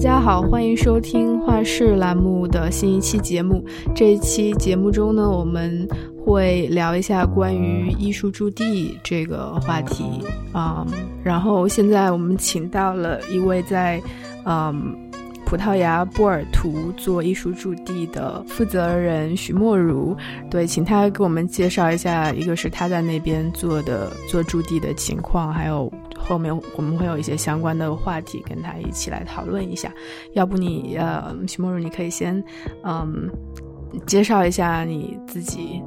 大家好，欢迎收听画室栏目的新一期节目。这一期节目中呢，我们会聊一下关于艺术驻地这个话题啊。然后现在我们请到了一位在嗯葡萄牙波尔图做艺术驻地的负责人许墨如，对，请他给我们介绍一下，一个是他在那边做的做驻地的情况，还有。后面我们会有一些相关的话题跟他一起来讨论一下，要不你呃，徐梦如，你可以先嗯介绍一下你自己，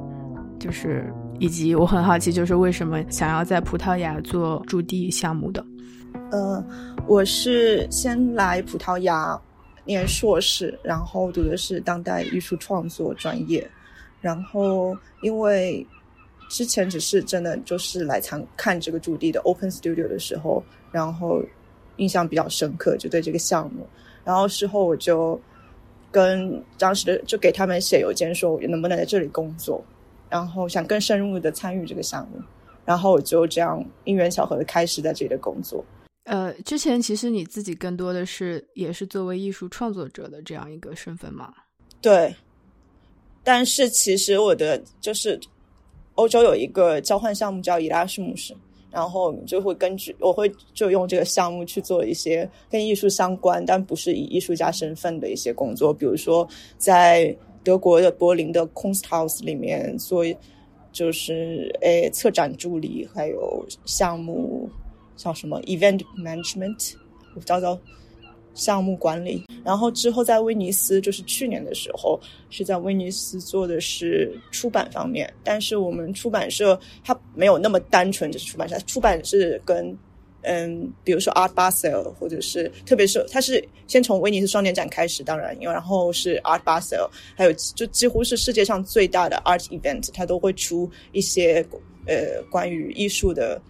就是以及我很好奇，就是为什么想要在葡萄牙做驻地项目的？呃，我是先来葡萄牙念硕士，然后读的是当代艺术创作专业，然后因为。之前只是真的就是来参看这个驻地的 Open Studio 的时候，然后印象比较深刻，就对这个项目。然后事后我就跟当时的就给他们写邮件说，我能不能在这里工作，然后想更深入的参与这个项目。然后我就这样因缘巧合的开始在这里的工作。呃，之前其实你自己更多的是也是作为艺术创作者的这样一个身份嘛？对。但是其实我的就是。欧洲有一个交换项目叫伊拉什姆斯，然后就会根据我会就用这个项目去做一些跟艺术相关，但不是以艺术家身份的一些工作，比如说在德国的柏林的 Kunsthaus 里面做，就是诶策展助理，还有项目叫什么 Event Management，我不知道。项目管理，然后之后在威尼斯，就是去年的时候，是在威尼斯做的是出版方面。但是我们出版社它没有那么单纯，就是出版社出版是跟嗯，比如说 Art Basel，或者是特别是它是先从威尼斯双年展开始，当然，然后是 Art Basel，还有就几乎是世界上最大的 art event，它都会出一些呃关于艺术的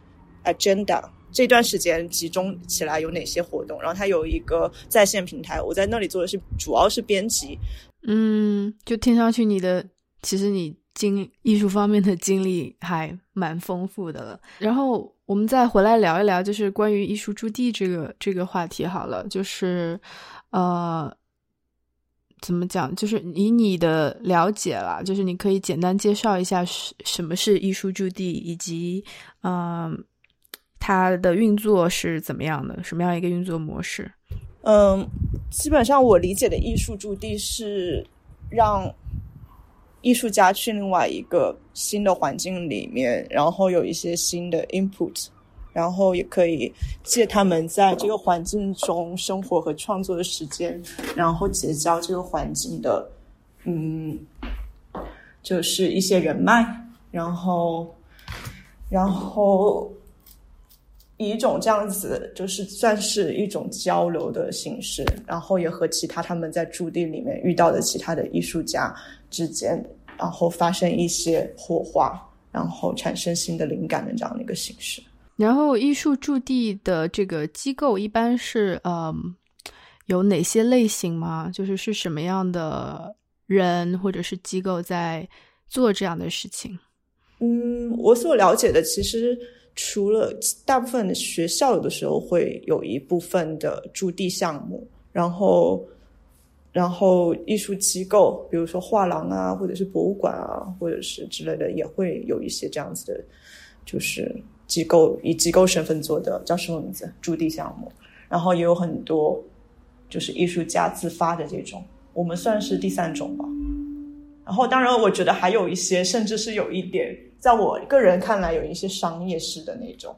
agenda。这段时间集中起来有哪些活动？然后它有一个在线平台，我在那里做的是主要是编辑。嗯，就听上去你的其实你经艺术方面的经历还蛮丰富的了。然后我们再回来聊一聊，就是关于艺术驻地这个这个话题好了。就是呃，怎么讲？就是以你的了解啦，就是你可以简单介绍一下是什么是艺术驻地，以及嗯。它的运作是怎么样的？什么样一个运作模式？嗯，基本上我理解的艺术驻地是让艺术家去另外一个新的环境里面，然后有一些新的 input，然后也可以借他们在这个环境中生活和创作的时间，然后结交这个环境的，嗯，就是一些人脉，然后，然后。以一种这样子，就是算是一种交流的形式，然后也和其他他们在驻地里面遇到的其他的艺术家之间，然后发生一些火花，然后产生新的灵感的这样的一个形式。然后，艺术驻地的这个机构一般是嗯有哪些类型吗？就是是什么样的人或者是机构在做这样的事情？嗯，我所了解的其实。除了大部分学校有的时候会有一部分的驻地项目，然后，然后艺术机构，比如说画廊啊，或者是博物馆啊，或者是之类的，也会有一些这样子的，就是机构以机构身份做的叫什么名字？驻地项目。然后也有很多就是艺术家自发的这种，我们算是第三种吧。然后当然，我觉得还有一些，甚至是有一点。在我个人看来，有一些商业式的那种，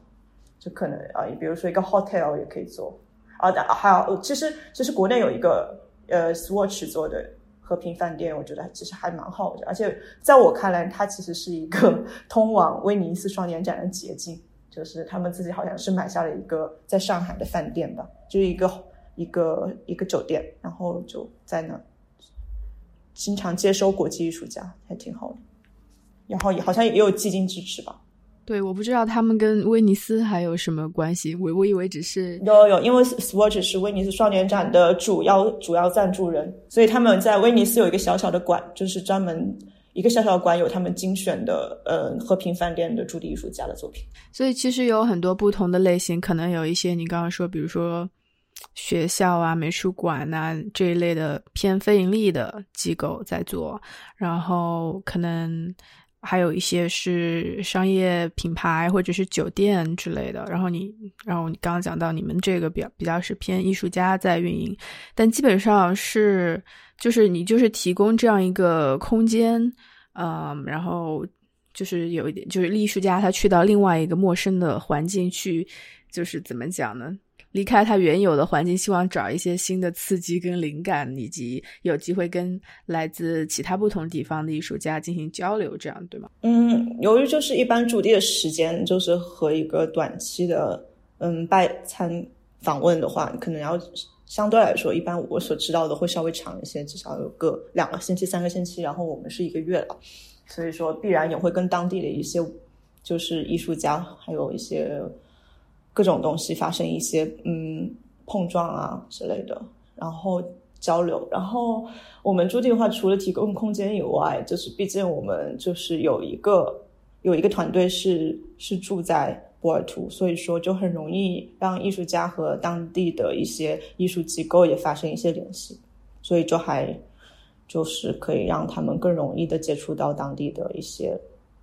就可能啊，比如说一个 hotel 也可以做啊，还有其实其实国内有一个呃 Swatch 做的和平饭店，我觉得其实还蛮好的，而且在我看来，它其实是一个通往威尼斯双年展的捷径，就是他们自己好像是买下了一个在上海的饭店吧，就是一个一个一个酒店，然后就在那经常接收国际艺术家，还挺好的。然后也好像也有基金支持吧？对，我不知道他们跟威尼斯还有什么关系。我我以为只是有有，因为 Swatch 是威尼斯双年展的主要主要赞助人，所以他们在威尼斯有一个小小的馆，就是专门一个小小的馆，有他们精选的呃和平饭店的驻地艺术家的作品。所以其实有很多不同的类型，可能有一些你刚刚说，比如说学校啊、美术馆呐这一类的偏非盈利的机构在做，然后可能还有一些是商业品牌或者是酒店之类的。然后你，然后你刚刚讲到你们这个比较比较是偏艺术家在运营，但基本上是就是你就是提供这样一个空间，嗯，然后就是有一点就是艺术家他去到另外一个陌生的环境去，就是怎么讲呢？离开他原有的环境，希望找一些新的刺激跟灵感，以及有机会跟来自其他不同地方的艺术家进行交流，这样对吗？嗯，由于就是一般驻地的时间，就是和一个短期的嗯拜餐访问的话，可能要相对来说，一般我所知道的会稍微长一些，至少有个两个星期、三个星期。然后我们是一个月了，所以说必然也会跟当地的一些就是艺术家，还有一些。各种东西发生一些嗯碰撞啊之类的，然后交流。然后我们驻地的话，除了提供空间以外，就是毕竟我们就是有一个有一个团队是是住在波尔图，所以说就很容易让艺术家和当地的一些艺术机构也发生一些联系，所以就还就是可以让他们更容易的接触到当地的一些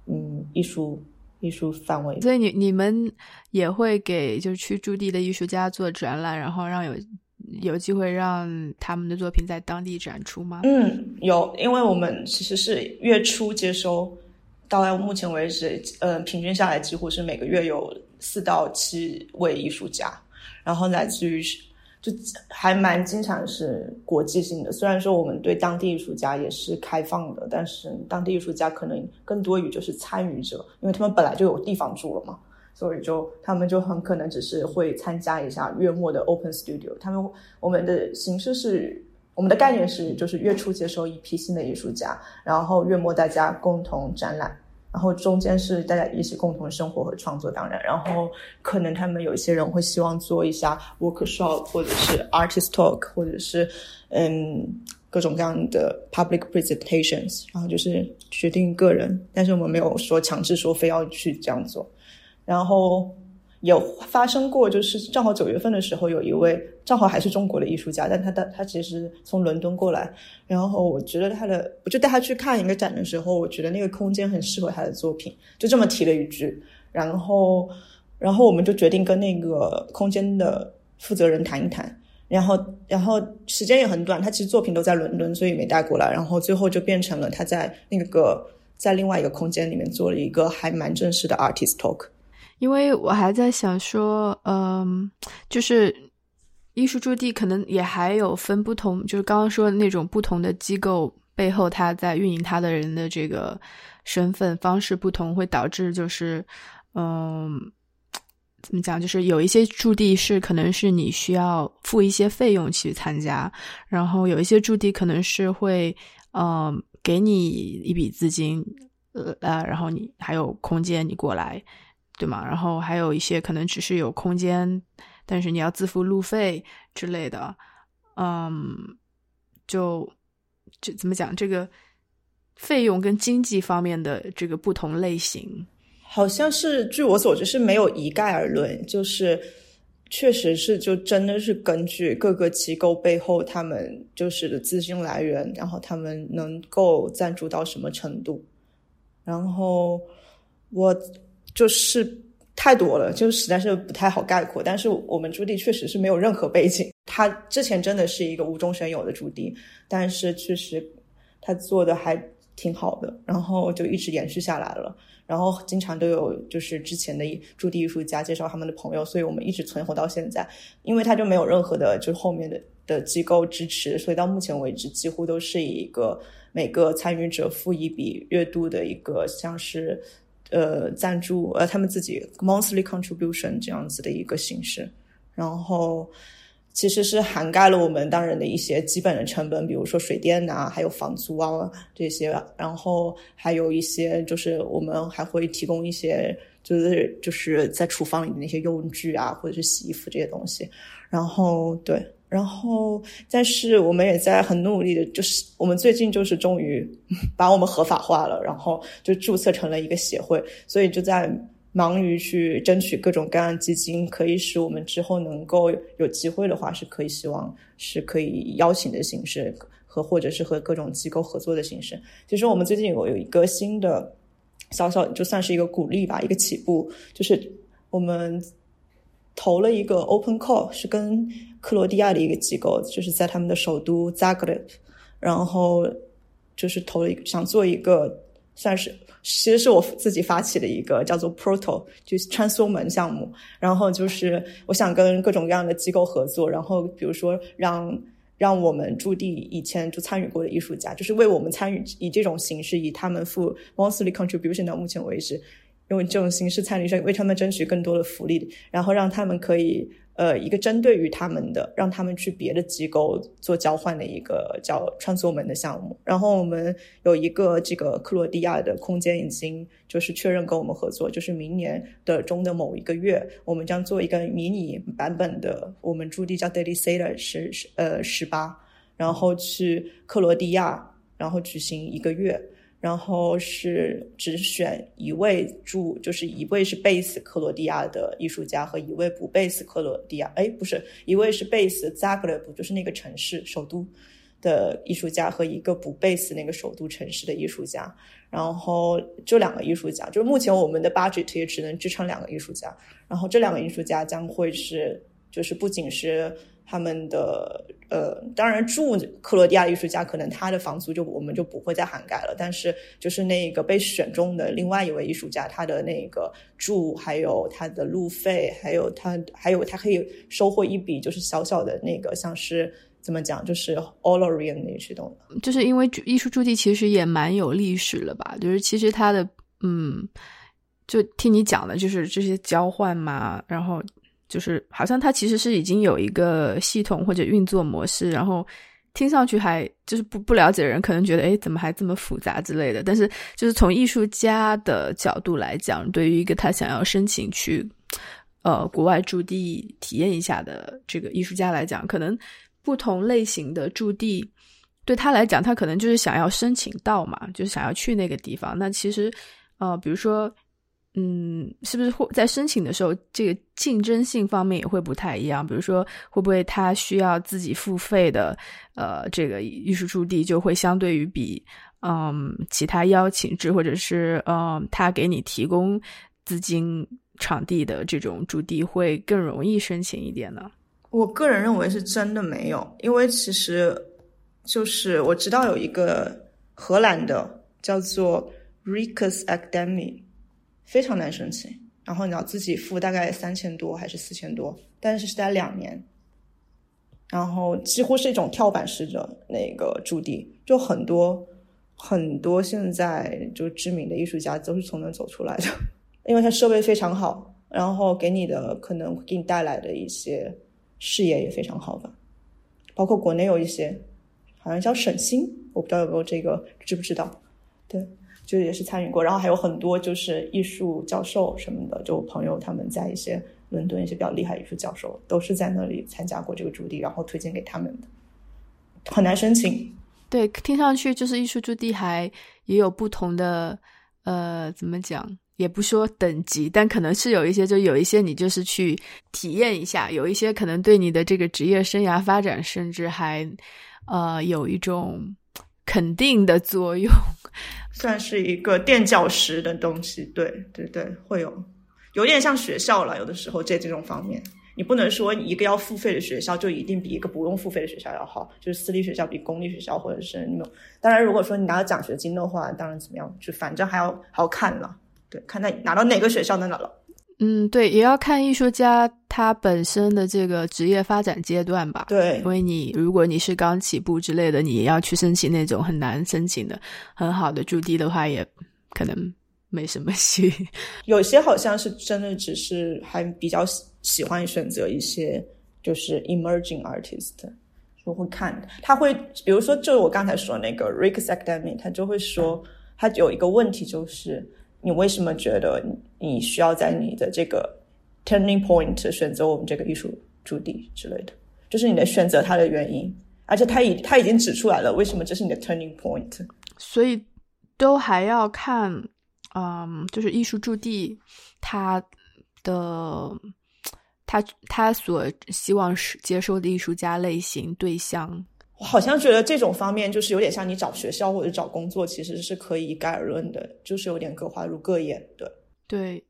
嗯艺术。艺术范围，所以你你们也会给就是去驻地的艺术家做展览，然后让有有机会让他们的作品在当地展出吗？嗯，有，因为我们其实是月初接收，到目前为止，呃，平均下来几乎是每个月有四到七位艺术家，然后来自于。就还蛮经常是国际性的，虽然说我们对当地艺术家也是开放的，但是当地艺术家可能更多于就是参与者，因为他们本来就有地方住了嘛，所以就他们就很可能只是会参加一下月末的 Open Studio。他们我们的形式是，我们的概念是，就是月初接收一批新的艺术家，然后月末大家共同展览。然后中间是大家一起共同生活和创作，当然，然后可能他们有一些人会希望做一下 workshop，或者是 artist talk，或者是嗯各种各样的 public presentations，然后就是决定个人，但是我们没有说强制说非要去这样做，然后。有发生过，就是正好九月份的时候，有一位正好还是中国的艺术家，但他的他其实从伦敦过来，然后我觉得他的，我就带他去看一个展的时候，我觉得那个空间很适合他的作品，就这么提了一句，然后，然后我们就决定跟那个空间的负责人谈一谈，然后，然后时间也很短，他其实作品都在伦敦，所以没带过来，然后最后就变成了他在那个在另外一个空间里面做了一个还蛮正式的 artist talk。因为我还在想说，嗯，就是艺术驻地可能也还有分不同，就是刚刚说的那种不同的机构背后，他在运营他的人的这个身份方式不同，会导致就是，嗯，怎么讲？就是有一些驻地是可能是你需要付一些费用去参加，然后有一些驻地可能是会，嗯，给你一笔资金，呃，然后你还有空间，你过来。对吗？然后还有一些可能只是有空间，但是你要自付路费之类的，嗯，就就怎么讲这个费用跟经济方面的这个不同类型，好像是据我所知是没有一概而论，就是确实是就真的是根据各个机构背后他们就是的资金来源，然后他们能够赞助到什么程度，然后我。就是太多了，就实在是不太好概括。但是我们驻地确实是没有任何背景，他之前真的是一个无中生有的驻地，但是确实他做的还挺好的，然后就一直延续下来了。然后经常都有就是之前的驻地艺术家介绍他们的朋友，所以我们一直存活到现在。因为他就没有任何的，就后面的的机构支持，所以到目前为止几乎都是以一个每个参与者付一笔月度的一个像是。呃，赞助呃，他们自己 monthly contribution 这样子的一个形式，然后其实是涵盖了我们当然的一些基本的成本，比如说水电啊，还有房租啊这些，然后还有一些就是我们还会提供一些就是就是在厨房里的那些用具啊，或者是洗衣服这些东西，然后对。然后，但是我们也在很努力的，就是我们最近就是终于把我们合法化了，然后就注册成了一个协会，所以就在忙于去争取各种各样的基金，可以使我们之后能够有机会的话，是可以希望是可以邀请的形式和或者是和各种机构合作的形式。其实我们最近有有一个新的小小就算是一个鼓励吧，一个起步，就是我们投了一个 open call，是跟克罗地亚的一个机构，就是在他们的首都 Zagreb，然后就是投了一个想做一个。算是，其实是我自己发起的一个叫做 Proto，就是 Transform 项目。然后就是我想跟各种各样的机构合作，然后比如说让让我们驻地以前就参与过的艺术家，就是为我们参与以这种形式，以他们付 monthly contribution 到目前为止，用这种形式参与，为他们争取更多的福利，然后让他们可以。呃，一个针对于他们的，让他们去别的机构做交换的一个叫“穿梭门”的项目。然后我们有一个这个克罗地亚的空间已经就是确认跟我们合作，就是明年的中的某一个月，我们将做一个迷你版本的，我们驻地叫 Daily s a t e r 十十呃十八，然后去克罗地亚，然后举行一个月。然后是只选一位驻，就是一位是贝斯克罗地亚的艺术家和一位不贝斯克罗地亚，哎，不是，一位是贝斯扎格勒布，就是那个城市首都的艺术家和一个不贝斯那个首都城市的艺术家。然后这两个艺术家，就是目前我们的 budget 也只能支撑两个艺术家。然后这两个艺术家将会是，就是不仅是。他们的呃，当然住克罗地亚艺术家，可能他的房租就我们就不会再涵盖了。但是就是那个被选中的另外一位艺术家，他的那个住，还有他的路费，还有他还有他可以收获一笔，就是小小的那个，像是怎么讲，就是 Olorian 那些东西。就是因为艺术驻地其实也蛮有历史了吧？就是其实他的嗯，就听你讲的，就是这些交换嘛，然后。就是好像它其实是已经有一个系统或者运作模式，然后听上去还就是不不了解的人可能觉得，哎，怎么还这么复杂之类的。但是就是从艺术家的角度来讲，对于一个他想要申请去呃国外驻地体验一下的这个艺术家来讲，可能不同类型的驻地对他来讲，他可能就是想要申请到嘛，就是想要去那个地方。那其实呃，比如说。嗯，是不是会在申请的时候，这个竞争性方面也会不太一样？比如说，会不会他需要自己付费的，呃，这个艺术驻地就会相对于比嗯其他邀请制或者是嗯他给你提供资金场地的这种驻地会更容易申请一点呢？我个人认为是真的没有，因为其实就是我知道有一个荷兰的叫做 Ricus Academy。非常难申请，然后你要自己付大概三千多还是四千多，但是是在两年，然后几乎是一种跳板式的那个驻地，就很多很多现在就知名的艺术家都是从那走出来的，因为它设备非常好，然后给你的可能给你带来的一些视野也非常好吧，包括国内有一些，好像叫沈星，我不知道有没有这个知不知道，对。就也是参与过，然后还有很多就是艺术教授什么的，就朋友他们在一些伦敦一些比较厉害艺术教授都是在那里参加过这个驻地，然后推荐给他们的，很难申请。对，听上去就是艺术驻地还也有不同的呃，怎么讲，也不说等级，但可能是有一些，就有一些你就是去体验一下，有一些可能对你的这个职业生涯发展，甚至还呃有一种肯定的作用。算是一个垫脚石的东西，对对对，会有，有点像学校了。有的时候这这种方面，你不能说一个要付费的学校就一定比一个不用付费的学校要好，就是私立学校比公立学校，或者是那种。当然，如果说你拿到奖学金的话，当然怎么样，就反正还要还要看了，对，看他拿到哪个学校的了。嗯，对，也要看艺术家他本身的这个职业发展阶段吧。对，因为你如果你是刚起步之类的，你要去申请那种很难申请的很好的驻地的话，也可能没什么戏。有些好像是真的只是还比较喜喜欢选择一些就是 emerging artist，就会看他会，比如说就是我刚才说那个 Rick Academy，他就会说他有一个问题就是。你为什么觉得你需要在你的这个 turning point 选择我们这个艺术驻地之类的？就是你的选择它的原因，而且他已他已经指出来了，为什么这是你的 turning point。所以都还要看嗯，就是艺术驻地，它的他他所希望是接收的艺术家类型对象。好像觉得这种方面就是有点像你找学校或者找工作，其实是可以一概而论的，就是有点各花入各眼的。对，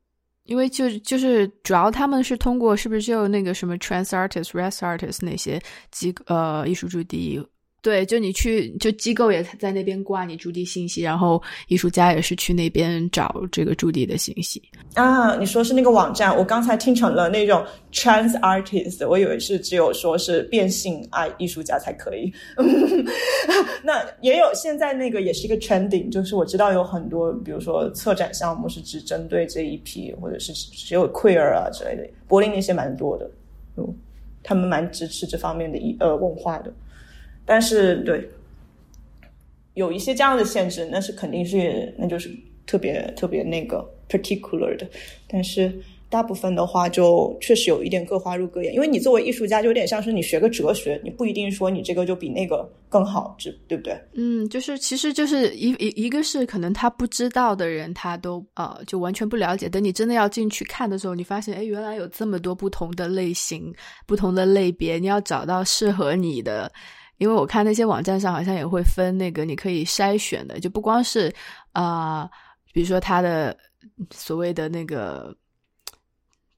因为就就是主要他们是通过是不是就那个什么 trans artist、rest artist 那些机呃艺术驻地。对，就你去，就机构也在那边挂你驻地信息，然后艺术家也是去那边找这个驻地的信息啊。你说是那个网站，我刚才听成了那种 trans artist，我以为是只有说是变性爱艺术家才可以。那也有现在那个也是一个 trending，就是我知道有很多，比如说策展项目是只针对这一批，或者是只有 queer 啊之类的。柏林那些蛮多的，他们蛮支持这方面的艺呃文化的。但是，对，有一些这样的限制，那是肯定是，那就是特别特别那个 particular 的。但是大部分的话，就确实有一点各花入各眼。因为你作为艺术家，就有点像是你学个哲学，你不一定说你这个就比那个更好，对对不对？嗯，就是其实就是一一一个是可能他不知道的人，他都呃就完全不了解。等你真的要进去看的时候，你发现哎，原来有这么多不同的类型、不同的类别，你要找到适合你的。因为我看那些网站上好像也会分那个你可以筛选的，就不光是啊，比如说它的所谓的那个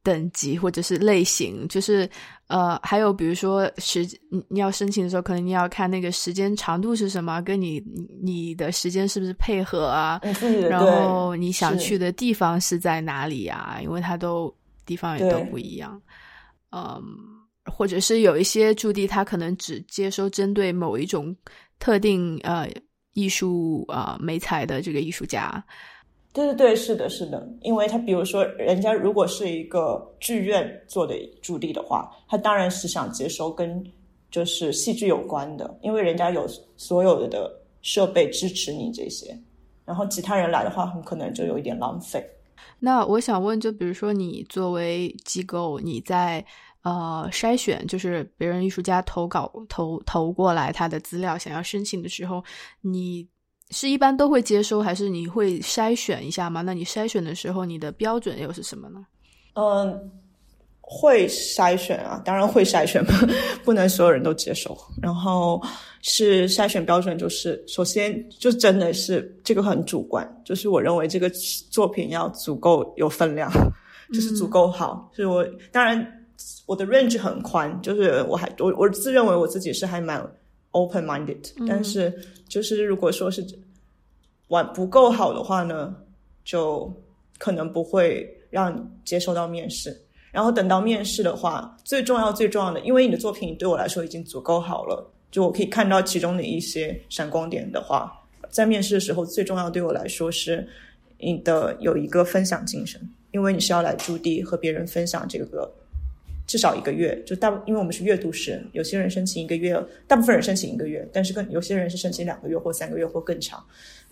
等级或者是类型，就是呃，还有比如说时你你要申请的时候，可能你要看那个时间长度是什么，跟你你的时间是不是配合啊？然后你想去的地方是在哪里啊？因为它都地方也都不一样，嗯。或者是有一些驻地，他可能只接收针对某一种特定呃艺术啊美彩的这个艺术家。对对对，是的，是的，因为他比如说，人家如果是一个剧院做的驻地的话，他当然是想接收跟就是戏剧有关的，因为人家有所有的设备支持你这些，然后其他人来的话，很可能就有一点浪费。那我想问，就比如说你作为机构，你在。呃，筛选就是别人艺术家投稿投投过来他的资料，想要申请的时候，你是一般都会接收，还是你会筛选一下吗？那你筛选的时候，你的标准又是什么呢？嗯，会筛选啊，当然会筛选，不能所有人都接受。然后是筛选标准，就是首先就真的是这个很主观，就是我认为这个作品要足够有分量，就是足够好。是我当然。我的 range 很宽，就是我还我我自认为我自己是还蛮 open minded，但是就是如果说是玩不够好的话呢，就可能不会让你接收到面试。然后等到面试的话，最重要最重要的，因为你的作品对我来说已经足够好了，就我可以看到其中的一些闪光点的话，在面试的时候最重要对我来说是你的有一个分享精神，因为你是要来驻地和别人分享这个。至少一个月，就大，因为我们是月度生，有些人申请一个月，大部分人申请一个月，但是跟有些人是申请两个月或三个月或更长。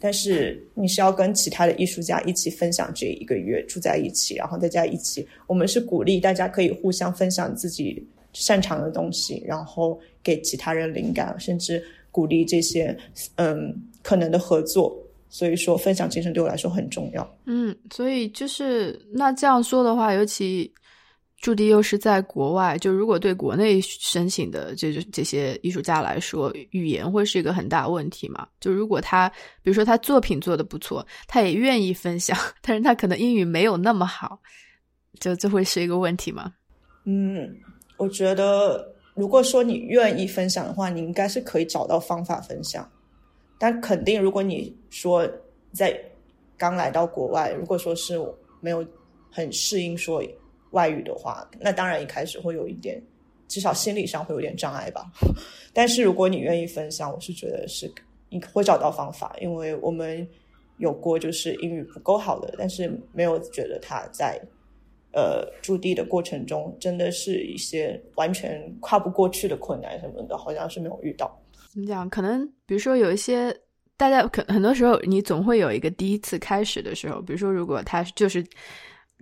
但是你是要跟其他的艺术家一起分享这一个月，住在一起，然后大家一起。我们是鼓励大家可以互相分享自己擅长的东西，然后给其他人灵感，甚至鼓励这些嗯可能的合作。所以说，分享精神对我来说很重要。嗯，所以就是那这样说的话，尤其。驻地又是在国外，就如果对国内申请的这这些艺术家来说，语言会是一个很大问题嘛？就如果他，比如说他作品做的不错，他也愿意分享，但是他可能英语没有那么好，就这会是一个问题吗？嗯，我觉得如果说你愿意分享的话，你应该是可以找到方法分享，但肯定如果你说在刚来到国外，如果说是没有很适应说。外语的话，那当然一开始会有一点，至少心理上会有点障碍吧。但是如果你愿意分享，我是觉得是你会找到方法，因为我们有过就是英语不够好的，但是没有觉得他在呃驻地的过程中真的是一些完全跨不过去的困难什么的，好像是没有遇到。怎么讲？可能比如说有一些大家可很多时候你总会有一个第一次开始的时候，比如说如果他就是。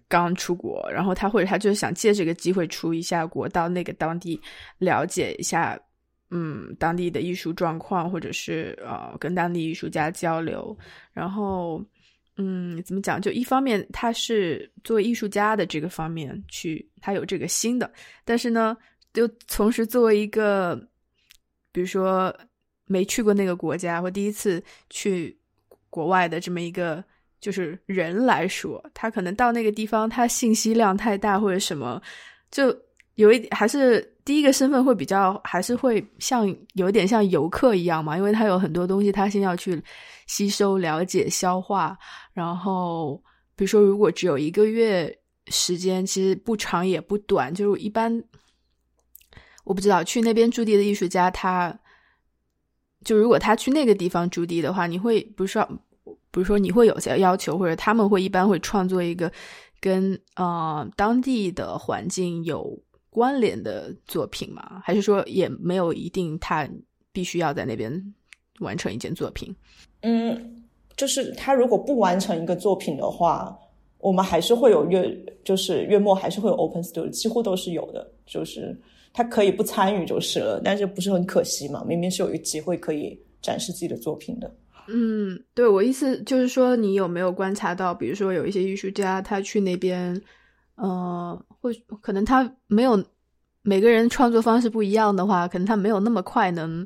刚出国，然后他或者他就是想借这个机会出一下国，到那个当地了解一下，嗯，当地的艺术状况，或者是呃跟当地艺术家交流。然后，嗯，怎么讲？就一方面，他是作为艺术家的这个方面去，他有这个心的，但是呢，就同时作为一个，比如说没去过那个国家或第一次去国外的这么一个就是人来说，他可能到那个地方，他信息量太大或者什么，就有一还是。第一个身份会比较，还是会像有一点像游客一样嘛，因为他有很多东西，他先要去吸收、了解、消化。然后，比如说，如果只有一个月时间，其实不长也不短。就是一般，我不知道去那边驻地的艺术家，他就如果他去那个地方驻地的话，你会不是说，比如说你会有些要求，或者他们会一般会创作一个跟呃当地的环境有。关联的作品吗？还是说也没有一定，他必须要在那边完成一件作品？嗯，就是他如果不完成一个作品的话，我们还是会有月，就是月末还是会有 open studio，几乎都是有的。就是他可以不参与就是了，但是不是很可惜嘛？明明是有一个机会可以展示自己的作品的。嗯，对我意思就是说，你有没有观察到，比如说有一些艺术家他去那边？呃，或可能他没有每个人创作方式不一样的话，可能他没有那么快能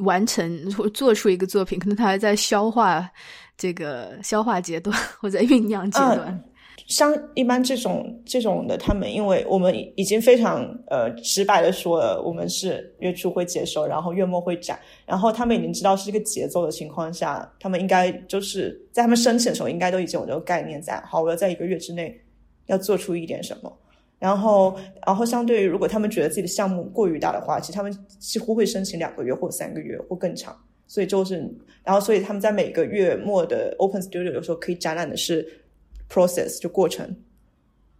完成或做出一个作品，可能他还在消化这个消化阶段 或者酝酿阶段。像一般这种这种的，他们因为我们已经非常呃直白的说了，我们是月初会接收，然后月末会展，然后他们已经知道是一个节奏的情况下，他们应该就是在他们申请的时候，应该都已经有这个概念在。好，我要在一个月之内。要做出一点什么，然后，然后相对于如果他们觉得自己的项目过于大的话，其实他们几乎会申请两个月或三个月或更长。所以就是，然后所以他们在每个月末的 Open Studio 有时候可以展览的是 process 就过程，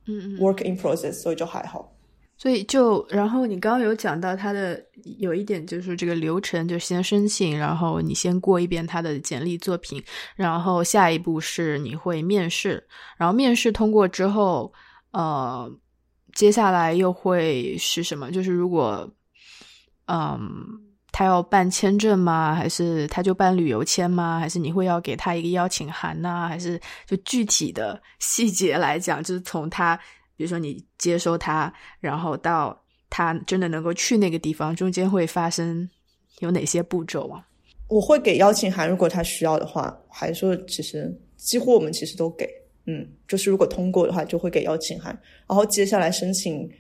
嗯嗯，work in process，所以就还好。所以就，然后你刚刚有讲到他的有一点就是这个流程，就先申请，然后你先过一遍他的简历作品，然后下一步是你会面试，然后面试通过之后，呃，接下来又会是什么？就是如果，嗯，他要办签证吗？还是他就办旅游签吗？还是你会要给他一个邀请函呢？还是就具体的细节来讲，就是从他。比如说你接收他，然后到他真的能够去那个地方，中间会发生有哪些步骤啊？我会给邀请函，如果他需要的话，还是说其实几乎我们其实都给，嗯，就是如果通过的话，就会给邀请函，然后接下来申请，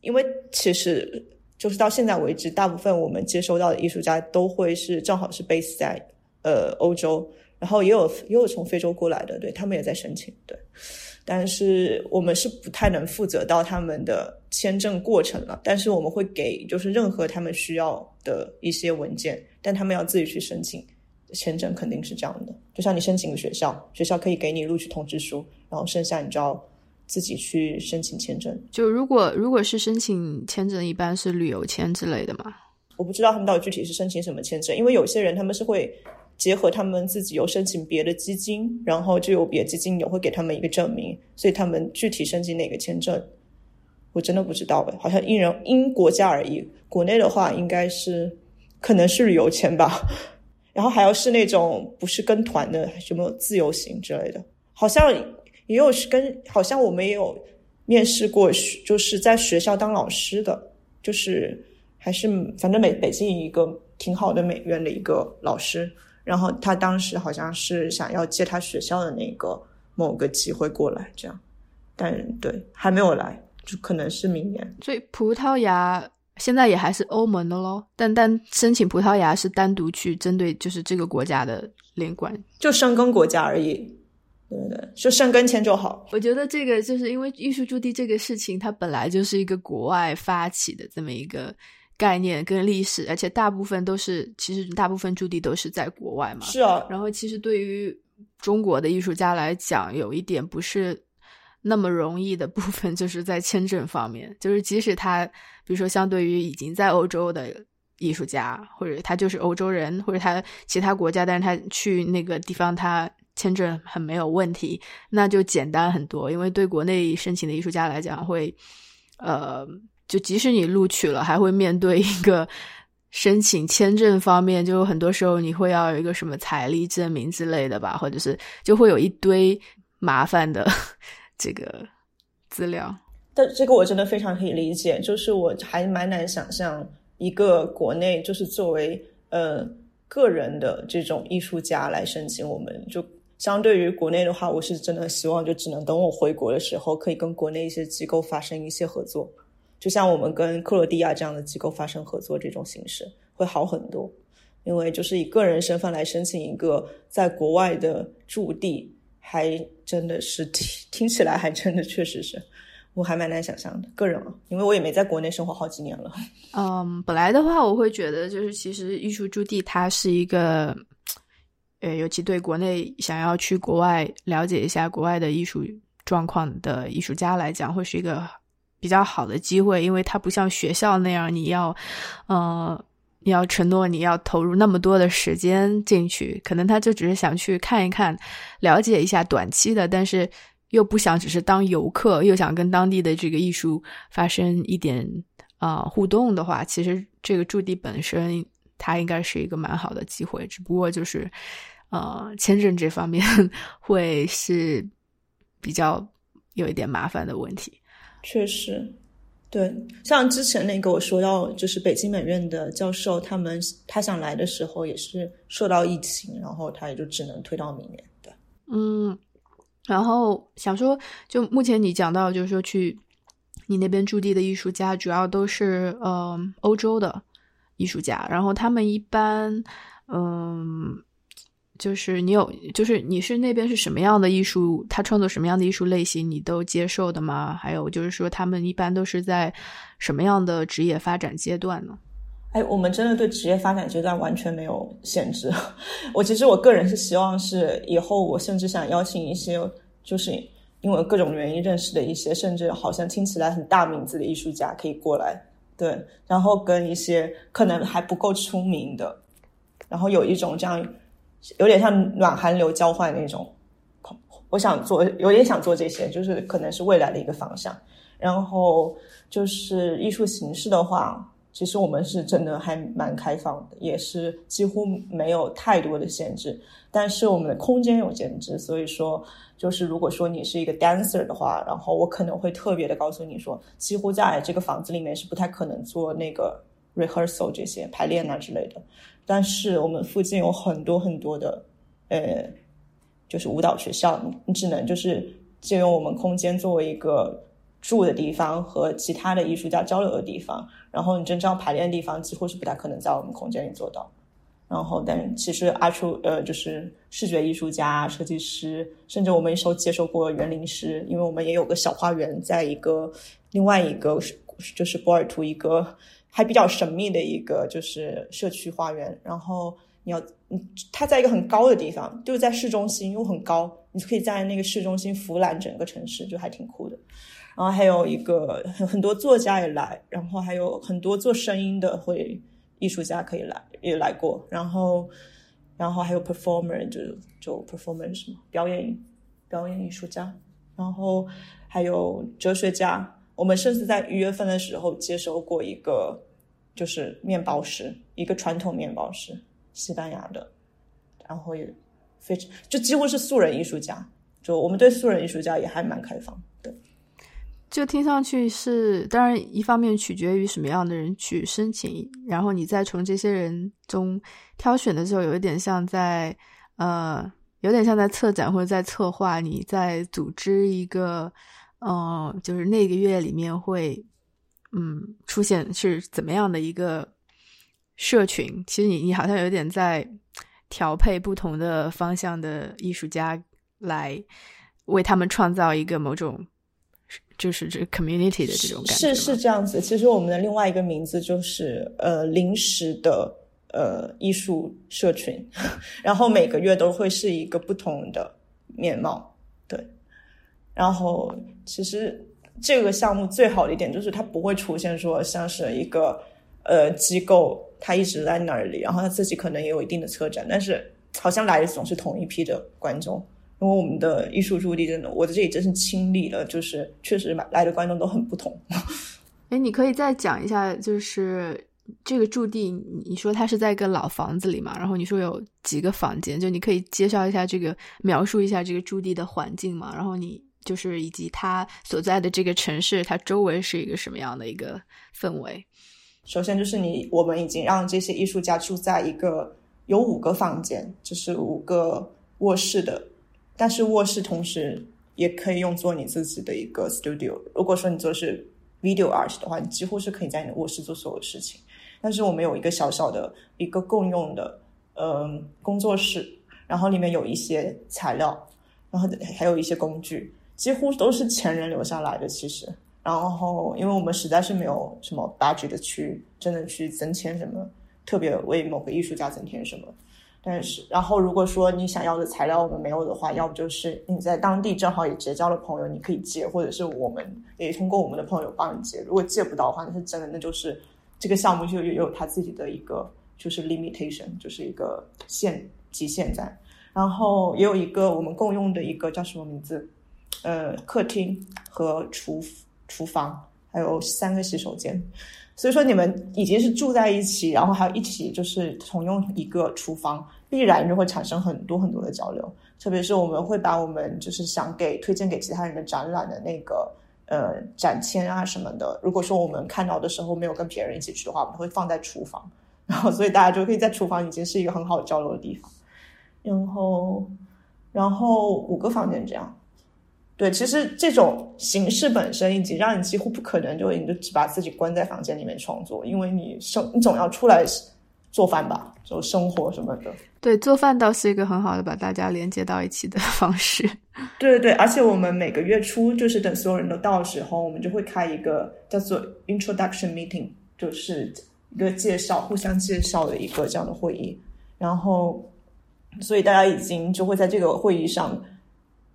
因为其实就是到现在为止，大部分我们接收到的艺术家都会是正好是 base 在呃欧洲，然后也有也有从非洲过来的，对他们也在申请，对。但是我们是不太能负责到他们的签证过程了，但是我们会给就是任何他们需要的一些文件，但他们要自己去申请签证，肯定是这样的。就像你申请个学校，学校可以给你录取通知书，然后剩下你就要自己去申请签证。就如果如果是申请签证，一般是旅游签之类的嘛？我不知道他们到底具体是申请什么签证，因为有些人他们是会。结合他们自己有申请别的基金，然后就有别的基金也会给他们一个证明，所以他们具体申请哪个签证，我真的不知道哎，好像因人因国家而异。国内的话应该是可能是旅游签吧，然后还要是那种不是跟团的，什么自由行之类的，好像也有是跟，好像我们也有面试过，就是在学校当老师的，就是还是反正美北京一个挺好的美院的一个老师。然后他当时好像是想要借他学校的那个某个机会过来，这样，但对还没有来，就可能是明年。所以葡萄牙现在也还是欧盟的咯，但但申请葡萄牙是单独去针对就是这个国家的领馆，就申根国家而已，对对对，就申根签就好。我觉得这个就是因为艺术驻地这个事情，它本来就是一个国外发起的这么一个。概念跟历史，而且大部分都是，其实大部分驻地都是在国外嘛。是啊。然后，其实对于中国的艺术家来讲，有一点不是那么容易的部分，就是在签证方面。就是即使他，比如说，相对于已经在欧洲的艺术家，或者他就是欧洲人，或者他其他国家，但是他去那个地方，他签证很没有问题，那就简单很多。因为对国内申请的艺术家来讲，会呃。就即使你录取了，还会面对一个申请签证方面，就很多时候你会要有一个什么财力证明之类的吧，或者是就会有一堆麻烦的 这个资料。但这个我真的非常可以理解，就是我还蛮难想象一个国内就是作为呃个人的这种艺术家来申请，我们就相对于国内的话，我是真的希望就只能等我回国的时候，可以跟国内一些机构发生一些合作。就像我们跟克罗地亚这样的机构发生合作，这种形式会好很多。因为就是以个人身份来申请一个在国外的驻地，还真的是听听起来还真的确实是，我还蛮难想象的。个人啊，因为我也没在国内生活好几年了。嗯，本来的话，我会觉得就是其实艺术驻地它是一个，呃，尤其对国内想要去国外了解一下国外的艺术状况的艺术家来讲，会是一个。比较好的机会，因为它不像学校那样，你要，呃，你要承诺你要投入那么多的时间进去，可能他就只是想去看一看，了解一下短期的，但是又不想只是当游客，又想跟当地的这个艺术发生一点啊互动的话，其实这个驻地本身它应该是一个蛮好的机会，只不过就是呃签证这方面 会是比较有一点麻烦的问题。确实，对，像之前那个我说到，就是北京美院的教授，他们他想来的时候也是受到疫情，然后他也就只能推到明年。对，嗯，然后想说，就目前你讲到，就是说去你那边驻地的艺术家，主要都是呃欧洲的艺术家，然后他们一般，嗯。就是你有，就是你是那边是什么样的艺术？他创作什么样的艺术类型，你都接受的吗？还有就是说，他们一般都是在什么样的职业发展阶段呢？哎，我们真的对职业发展阶段完全没有限制。我其实我个人是希望是以后，我甚至想邀请一些，就是因为各种原因认识的一些，甚至好像听起来很大名字的艺术家可以过来，对，然后跟一些可能还不够出名的，然后有一种这样。有点像暖寒流交换那种，我想做，有点想做这些，就是可能是未来的一个方向。然后就是艺术形式的话，其实我们是真的还蛮开放的，也是几乎没有太多的限制。但是我们的空间有限制，所以说就是如果说你是一个 dancer 的话，然后我可能会特别的告诉你说，几乎在这个房子里面是不太可能做那个 rehearsal 这些排练啊之类的。但是我们附近有很多很多的，呃，就是舞蹈学校，你只能就是借用我们空间作为一个住的地方和其他的艺术家交流的地方。然后你真正要排练的地方几乎是不太可能在我们空间里做到。然后，但其实阿初呃，就是视觉艺术家、设计师，甚至我们收接受过园林师，因为我们也有个小花园，在一个另外一个就是波尔图一个。还比较神秘的一个就是社区花园，然后你要，它在一个很高的地方，就是在市中心，又很高，你可以在那个市中心俯览整个城市，就还挺酷的。然后还有一个很很多作家也来，然后还有很多做声音的会艺术家可以来也来过，然后然后还有 performer 就就 performer 什么表演表演艺术家，然后还有哲学家。我们甚至在一月份的时候接收过一个，就是面包师，一个传统面包师，西班牙的，然后也非常就几乎是素人艺术家，就我们对素人艺术家也还蛮开放。就听上去是，当然一方面取决于什么样的人去申请，然后你再从这些人中挑选的时候，有一点像在呃，有点像在策展或者在策划，你在组织一个。嗯，就是那个月里面会，嗯，出现是怎么样的一个社群？其实你你好像有点在调配不同的方向的艺术家来为他们创造一个某种，就是这 community 的这种感觉。是是这样子。其实我们的另外一个名字就是呃临时的呃艺术社群，然后每个月都会是一个不同的面貌。对。然后，其实这个项目最好的一点就是它不会出现说像是一个呃机构，它一直在那里，然后它自己可能也有一定的策展，但是好像来的总是同一批的观众。因为我们的艺术驻地真的，我在这里真是亲历了，就是确实来的观众都很不同。哎，你可以再讲一下，就是这个驻地，你说它是在一个老房子里嘛？然后你说有几个房间，就你可以介绍一下这个，描述一下这个驻地的环境嘛？然后你就是以及它所在的这个城市，它周围是一个什么样的一个氛围？首先就是你，我们已经让这些艺术家住在一个有五个房间，就是五个卧室的，但是卧室同时也可以用作你自己的一个 studio。如果说你做的是 video art 的话，你几乎是可以在你的卧室做所有事情。但是我们有一个小小的一个共用的，嗯，工作室，然后里面有一些材料，然后还有一些工具，几乎都是前人留下来的。其实，然后因为我们实在是没有什么 budget 去真的去增添什么，特别为某个艺术家增添什么。但是，然后如果说你想要的材料我们没有的话，要不就是你在当地正好也结交了朋友，你可以借，或者是我们也通过我们的朋友帮你借。如果借不到的话，那是真的，那就是这个项目就也有它自己的一个就是 limitation，就是一个限极限在。然后也有一个我们共用的一个叫什么名字？呃，客厅和厨厨房，还有三个洗手间。所以说你们已经是住在一起，然后还有一起就是同用一个厨房，必然就会产生很多很多的交流。特别是我们会把我们就是想给推荐给其他人的展览的那个呃展签啊什么的，如果说我们看到的时候没有跟别人一起去的话，我们会放在厨房，然后所以大家就可以在厨房已经是一个很好交流的地方。然后，然后五个房间这样。对，其实这种形式本身以及让你几乎不可能就你就只把自己关在房间里面创作，因为你生你总要出来做饭吧，就生活什么的。对，做饭倒是一个很好的把大家连接到一起的 方式。对对对，而且我们每个月初就是等所有人都到的时候，我们就会开一个叫做 introduction meeting，就是一个介绍、互相介绍的一个这样的会议。然后，所以大家已经就会在这个会议上。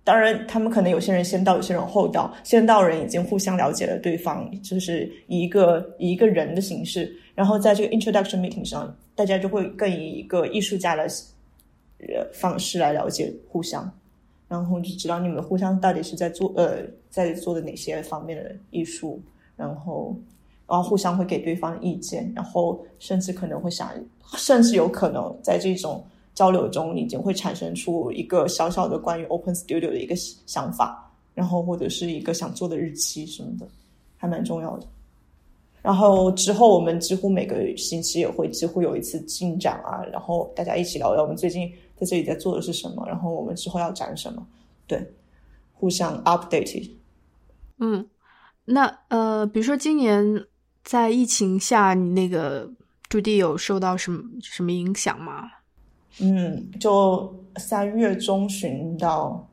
当然，他们可能有些人先到，有些人后到。先到人已经互相了解了对方，就是以一个以一个人的形式，然后在这个 introduction meeting 上，大家就会更以一个艺术家的呃方式来了解互相，然后就知道你们互相到底是在做呃在做的哪些方面的艺术，然后然后互相会给对方意见，然后甚至可能会想，甚至有可能在这种。交流中已经会产生出一个小小的关于 Open Studio 的一个想法，然后或者是一个想做的日期什么的，还蛮重要的。然后之后我们几乎每个星期也会几乎有一次进展啊，然后大家一起聊聊我们最近在这里在做的是什么，然后我们之后要展什么，对，互相 update。嗯，那呃，比如说今年在疫情下，你那个驻地有受到什么什么影响吗？嗯，就三月中旬到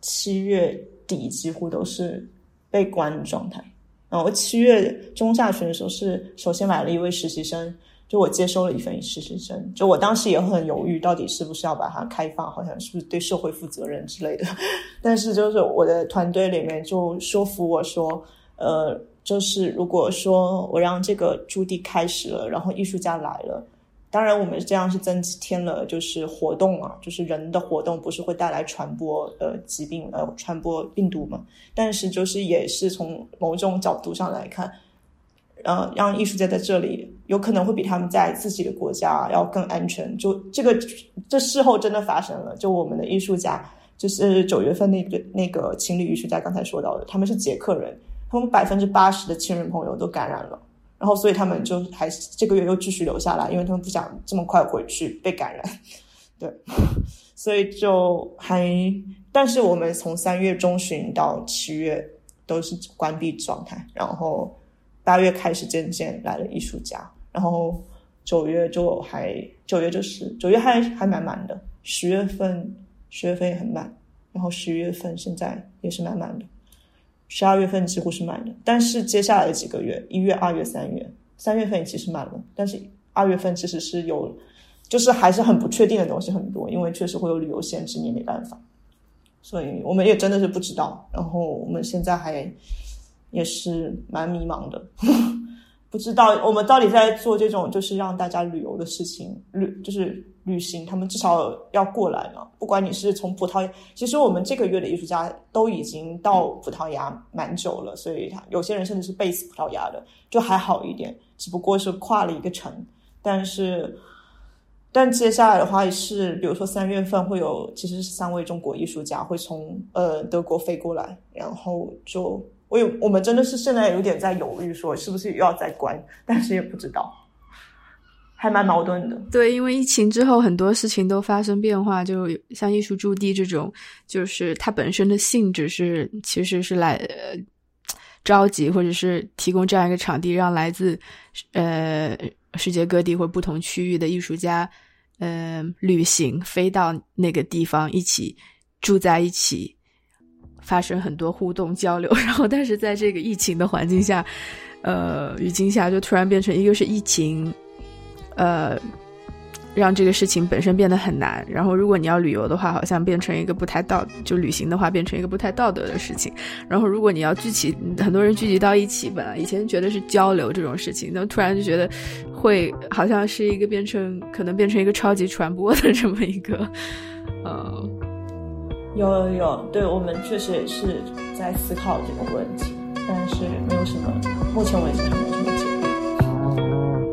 七月底，几乎都是被关的状态。然后七月中下旬的时候，是首先买了一位实习生，就我接收了一份实习生。就我当时也很犹豫，到底是不是要把它开放，好像是不是对社会负责任之类的。但是就是我的团队里面就说服我说，呃，就是如果说我让这个驻地开始了，然后艺术家来了。当然，我们这样是增添了，就是活动啊，就是人的活动，不是会带来传播呃疾病呃传播病毒嘛？但是就是也是从某种角度上来看，呃，让艺术家在这里有可能会比他们在自己的国家要更安全。就这个，这事后真的发生了。就我们的艺术家，就是九月份那个那个情侣艺术家刚才说到的，他们是捷克人，他们百分之八十的亲人朋友都感染了。然后，所以他们就还这个月又继续留下来，因为他们不想这么快回去被感染。对，所以就还，但是我们从三月中旬到七月都是关闭状态，然后八月开始渐渐来了艺术家，然后九月就还九月就是九月还还蛮满的，十月份十月份也很满，然后十一月份现在也是蛮满的。十二月份几乎是满的，但是接下来的几个月，一月、二月、三月，三月份其实满了，但是二月份其实是有，就是还是很不确定的东西很多，因为确实会有旅游限制，你没办法，所以我们也真的是不知道。然后我们现在还也是蛮迷茫的，不知道我们到底在做这种就是让大家旅游的事情，旅就是旅行，他们至少要过来嘛。不管你是从葡萄牙，其实我们这个月的艺术家都已经到葡萄牙蛮久了，所以他有些人甚至是 base 葡萄牙的，就还好一点，只不过是跨了一个城。但是，但接下来的话是，比如说三月份会有，其实是三位中国艺术家会从呃德国飞过来，然后就我有我们真的是现在有点在犹豫，说是不是又要再关，但是也不知道。还蛮矛盾的，对，因为疫情之后很多事情都发生变化，就像艺术驻地这种，就是它本身的性质是其实是来召集或者是提供这样一个场地，让来自呃世界各地或不同区域的艺术家，呃，旅行飞到那个地方一起住在一起，发生很多互动交流。然后，但是在这个疫情的环境下，呃，语境下就突然变成一个是疫情。呃，让这个事情本身变得很难。然后，如果你要旅游的话，好像变成一个不太道；就旅行的话，变成一个不太道德的事情。然后，如果你要聚集很多人聚集到一起，本来以前觉得是交流这种事情，那突然就觉得会好像是一个变成可能变成一个超级传播的这么一个，呃，有有有，对我们确实也是在思考这个问题，但是没有什么，目前为止还没有什么结论。